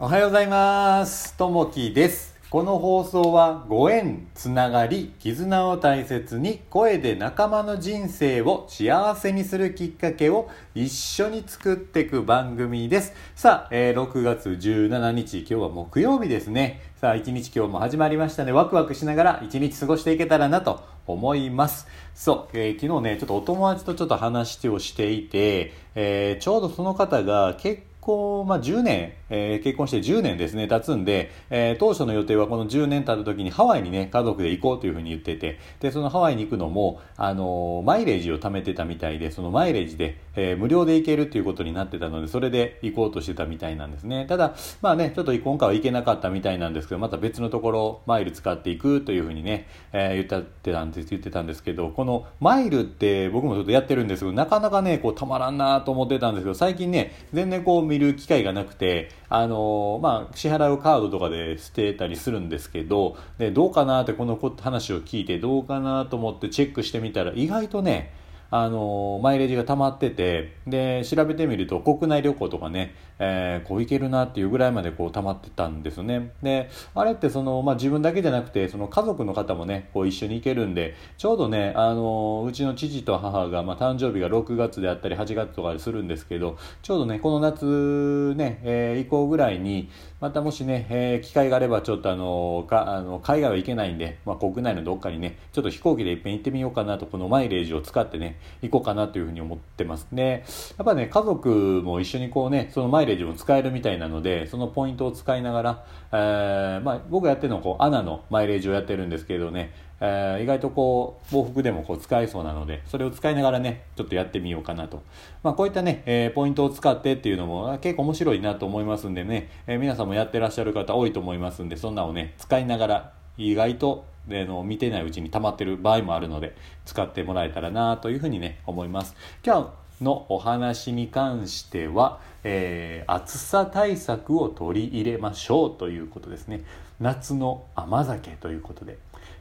おはようございます。ともきです。この放送はご縁、つながり、絆を大切に声で仲間の人生を幸せにするきっかけを一緒に作っていく番組です。さあ、えー6月17日、今日は木曜日ですね。さあ、一日今日も始まりましたね。ワクワクしながら一日過ごしていけたらなと思います。そう、えー昨日ね、ちょっとお友達とちょっと話をしていて、えーちょうどその方が結構、まあ、10年、えー結婚して10年ですね、経つんで、えー当初の予定はこの10年経った時にハワイにね、家族で行こうというふうに言ってて、で、そのハワイに行くのも、あのーマイレージを貯めてたみたいで、そのマイレージで、えー無料で行けるっていうことになってたので、それで行こうとしてたみたいなんですね。ただ、まあね、ちょっと今回は行けなかったみたいなんですけど、また別のところ、マイル使っていくというふうにね、えー言ったってたんです、言ってたんですけど、このマイルって僕もちょっとやってるんですけど、なかなかね、こうたまらんなと思ってたんですけど、最近ね、全然こう見る機会がなくて、あのまあ、支払うカードとかで捨てたりするんですけど、で、どうかなってこの話を聞いて、どうかなと思ってチェックしてみたら、意外とね、あのマイレージが溜まってて、で、調べてみると国内旅行とかね、えーこう行けるなっていうぐらいまでこう溜まってたんですね。で、あれってその、まあ自分だけじゃなくて、その家族の方もね、こう一緒に行けるんで、ちょうどね、あのうちの父と母が、まあ誕生日が6月であったり8月とかするんですけど、ちょうどね、この夏ね、えー以降ぐらいに、またもしね、えー機会があればちょっとあのかあの海外は行けないんで、まあ、国内のどっかにねちょっと飛行機でいっぺん行ってみようかなとこのマイレージを使ってね行こうかなというふうに思ってますでやっぱね家族も一緒にこうねそのマイレージも使えるみたいなのでそのポイントを使いながら、えーまあ、僕がやってるのはこうアナのマイレージをやってるんですけどねえー意外とこう、往復でもこう使えそうなので、それを使いながらね、ちょっとやってみようかなと。まあこういったね、えーポイントを使ってっていうのも結構面白いなと思いますんでね、え皆さんもやってらっしゃる方多いと思いますんで、そんなをね、使いながら意外と、での見てないうちに溜まってる場合もあるので、使ってもらえたらなというふうにね、思います。今日のお話に関しては、えー暑さ対策を取り入れましょうということですね。夏の甘酒ということで。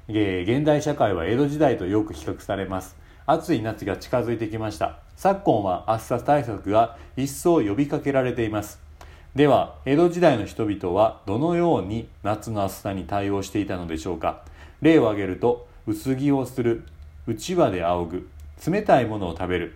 えー現代社会は江戸時代とよく比較されます暑い夏が近づいてきました昨今は暑さ対策が一層呼びかけられていますでは江戸時代の人々はどのように夏の暑さに対応していたのでしょうか例を挙げると薄着をするうちわで仰ぐ冷たいものを食べる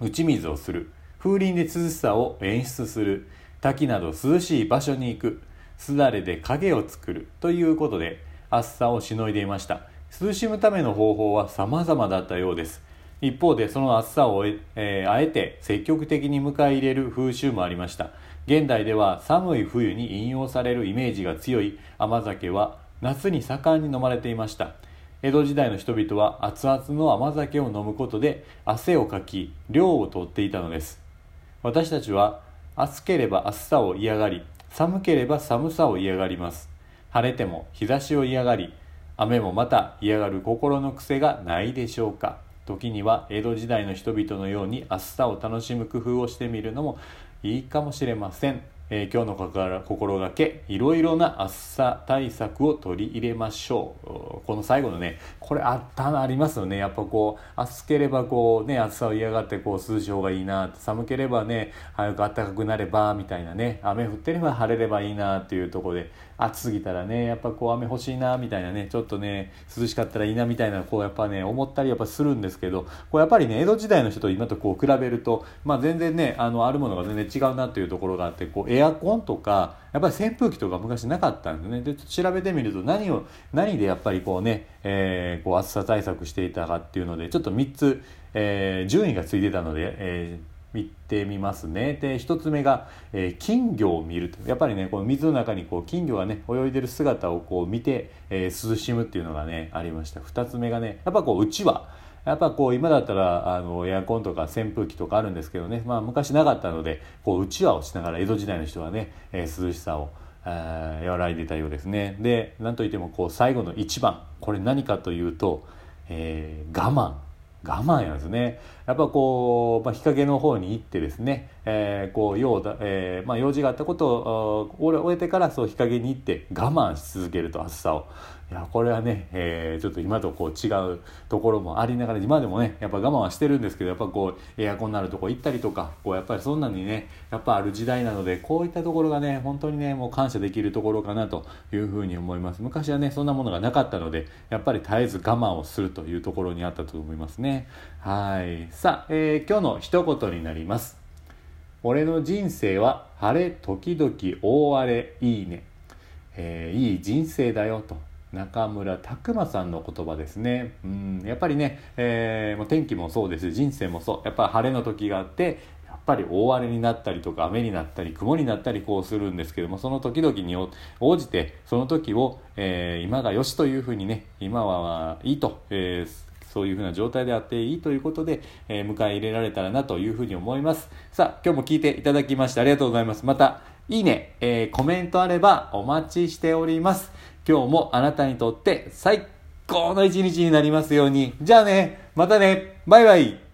打ち水をする風鈴で涼しさを演出する滝など涼しい場所に行くすだれで影を作るということで暑さをしのいでいました。涼しむための方法は様々だったようです。一方でその暑さを、えーあえて積極的に迎え入れる風習もありました。現代では寒い冬に引用されるイメージが強い。甘酒は夏に盛んに飲まれていました。江戸時代の人々は熱々の甘酒を飲むことで汗をかき涼をとっていたのです。私たちは暑ければ暑さを嫌がり寒ければ寒さを嫌がります。晴れても日差しを嫌がり雨もまた嫌がる心の癖がないでしょうか。時には江戸時代の人々のように暑さを楽しむ工夫をしてみるのもいいかもしれません、えー今日の心心がけいろいろな暑さ対策を取り入れましょう。この最後のねこれあったなありますよね。やっぱこう暑ければこうね暑さを嫌がってこう涼しい方がいいな寒ければね早く暖かくなればみたいなね雨降ってれば晴れればいいなっていうところで暑すぎたらねやっぱこう雨欲しいなみたいなねちょっとね涼しかったらいいなみたいなこうやっぱね思ったりやっぱするんですけどこうやっぱりね江戸時代の人と今とこう比べるとまあ全然ねあのあるものが全然違うなっていうところがあってこうエアアコンとかやっぱり扇風機とか昔なかったんでね。で調べてみると何を何でやっぱりこうね、えーこう暑さ対策していたかっていうのでちょっと3つ、えー順位がついてたので、えー見てみますね。で1つ目が、えー金魚を見ると。やっぱりねこの水の中にこう金魚がね泳いでる姿をこう見て、えー涼しむっていうのがねありました。2つ目がねやっぱこううちわ。やっぱこう今だったらあのエアコンとか扇風機とかあるんですけどね、まあ、昔なかったのでこううちわをしながら江戸時代の人はね、えー涼しさを和らいでいたようですね。で何といってもこう最後の一番。これ何かというと、えー我慢。我慢やですね。やっぱこう、まあ、日陰の方に行ってですね、えー、こう用だ、えーまあ、用事があったことを終えてからそう日陰に行って我慢し続けると暑さを。いやこれはね、えー、ちょっと今とこう違うところもありながら今でもねやっぱ我慢はしてるんですけどやっぱこうエアコンのあるとこ行ったりとかこうやっぱりそんなにねやっぱある時代なのでこういったところがね本当にねもう感謝できるところかなというふうに思います。昔はねそんなものがなかったのでやっぱり絶えず我慢をするというところにあったと思いますね。はい。さあ、えー、今日の一言になります俺の人生は晴れ時々大荒れいいね、えー、いい人生だよと中村拓磨さんの言葉ですね。うん、やっぱりね、えー、もう天気もそうです人生もそう。やっぱり晴れの時があって、やっぱり大荒れになったりとか雨になったり雲になったりこうするんですけどもその時々に応じてその時を、えー、今がよしというふうにね今はいいと、えーそういうふうな状態であっていいということで、え、迎え入れられたらなというふうに思います。さあ、今日も聞いていただきましてありがとうございます。また、いいね、えー、コメントあればお待ちしております。今日もあなたにとって最高の一日になりますように。じゃあね、またね、バイバイ。